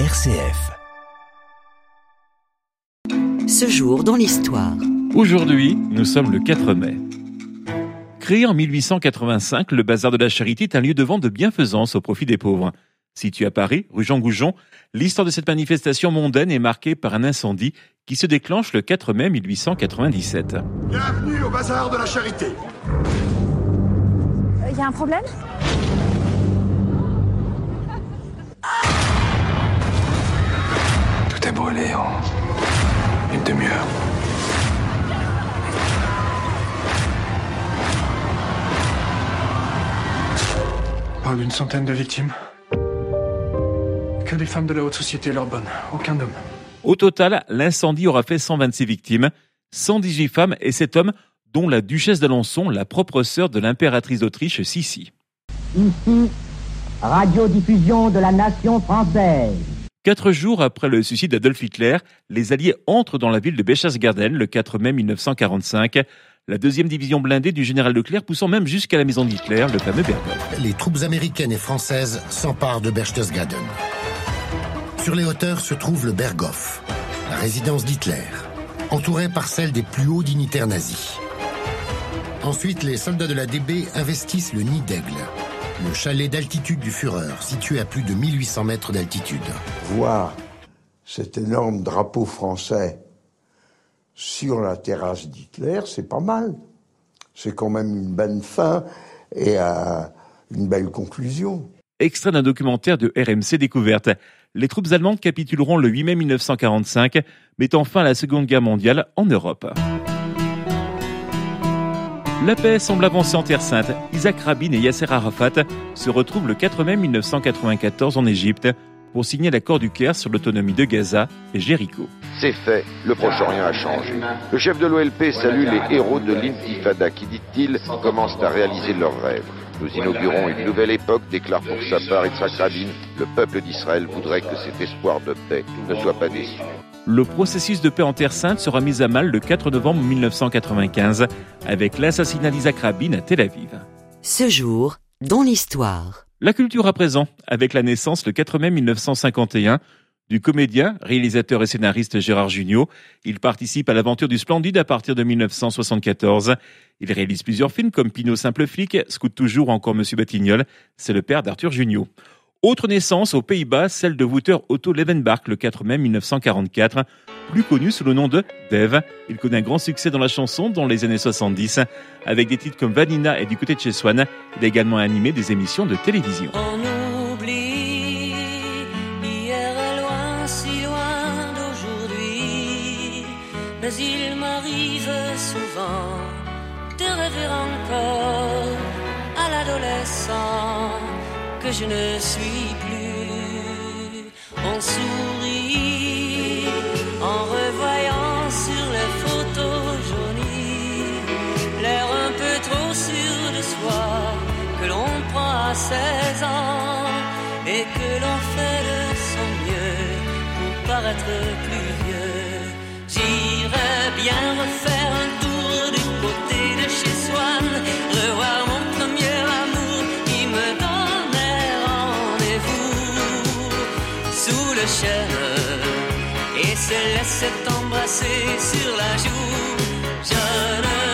RCF. Ce jour dans l'histoire. Aujourd'hui, nous sommes le 4 mai. Créé en 1885, le Bazar de la Charité est un lieu de vente de bienfaisance au profit des pauvres. Situé à Paris, rue Jean Goujon, l'histoire de cette manifestation mondaine est marquée par un incendie qui se déclenche le 4 mai 1897. Bienvenue au Bazar de la Charité. Il y a un problème? Une demi-heure. Parle d'une centaine de victimes. Que des femmes de la haute société leur bonne, aucun homme. Au total, l'incendie aura fait 126 victimes, 118 femmes et 7 hommes, dont la duchesse d'Alençon, la propre sœur de l'impératrice d'Autriche Sissi. Ici, radiodiffusion de la nation française. Quatre jours après le suicide d'Adolf Hitler, les Alliés entrent dans la ville de Berchtesgaden le 4 mai 1945. La deuxième division blindée du général Leclerc poussant même jusqu'à la maison d'Hitler, le fameux Berghof. Les troupes américaines et françaises s'emparent de Berchtesgaden. Sur les hauteurs se trouve le Berghof, la résidence d'Hitler, entourée par celle des plus hauts dignitaires nazis. Ensuite, les soldats de la DB investissent le Nid d'Aigle, le chalet d'altitude du Führer, situé à plus de 1800 mètres d'altitude. Voir cet énorme drapeau français sur la terrasse d'Hitler, c'est pas mal. C'est quand même une bonne fin et euh, une belle conclusion. Extrait d'un documentaire de RMC Découverte. Les troupes allemandes capituleront le 8 mai 1945, mettant fin à la Seconde Guerre mondiale en Europe. La paix semble avancer en Terre Sainte. Isaac Rabin et Yasser Arafat se retrouvent le 4 mai 1994 en Égypte pour signer l'accord du Caire sur l'autonomie de Gaza et Jéricho. C'est fait, le Proche-Orient a changé. Le chef de l'OLP salue les héros de l'intifada qui, dit-il, commencent à réaliser leurs rêves. Nous inaugurons une nouvelle époque, déclare pour sa part Yitzhak Rabin. Le peuple d'Israël voudrait que cet espoir de paix ne soit pas déçu. Le processus de paix en Terre Sainte sera mis à mal le 4 novembre 1995 avec l'assassinat d'Isaac Rabin à Tel Aviv. Ce jour dans l'histoire. La culture à présent, avec la naissance le 4 mai 1951 du comédien, réalisateur et scénariste Gérard Jugnot. Il participe à l'aventure du Splendide à partir de 1974. Il réalise plusieurs films comme Pinot Simple Flic, Scout Toujours ou encore Monsieur Batignol. C'est le père d'Arthur Jugnot. Autre naissance aux Pays-Bas, celle de Wouter Otto Levenbach le 4 mai 1944, plus connu sous le nom de Dave. Il connaît un grand succès dans la chanson dans les années 70, avec des titres comme Vanina et Du côté de chez Swan. Il a également animé des émissions de télévision. Mais il m'arrive souvent de rêver encore à que je ne suis plus. On sourit en revoyant sur les photos jaunies l'air un peu trop sûr de soi que l'on prend à 16 ans et que l'on fait de son mieux pour paraître plus vieux. J'irais bien refaire et se laissait embrasser sur la joue. Je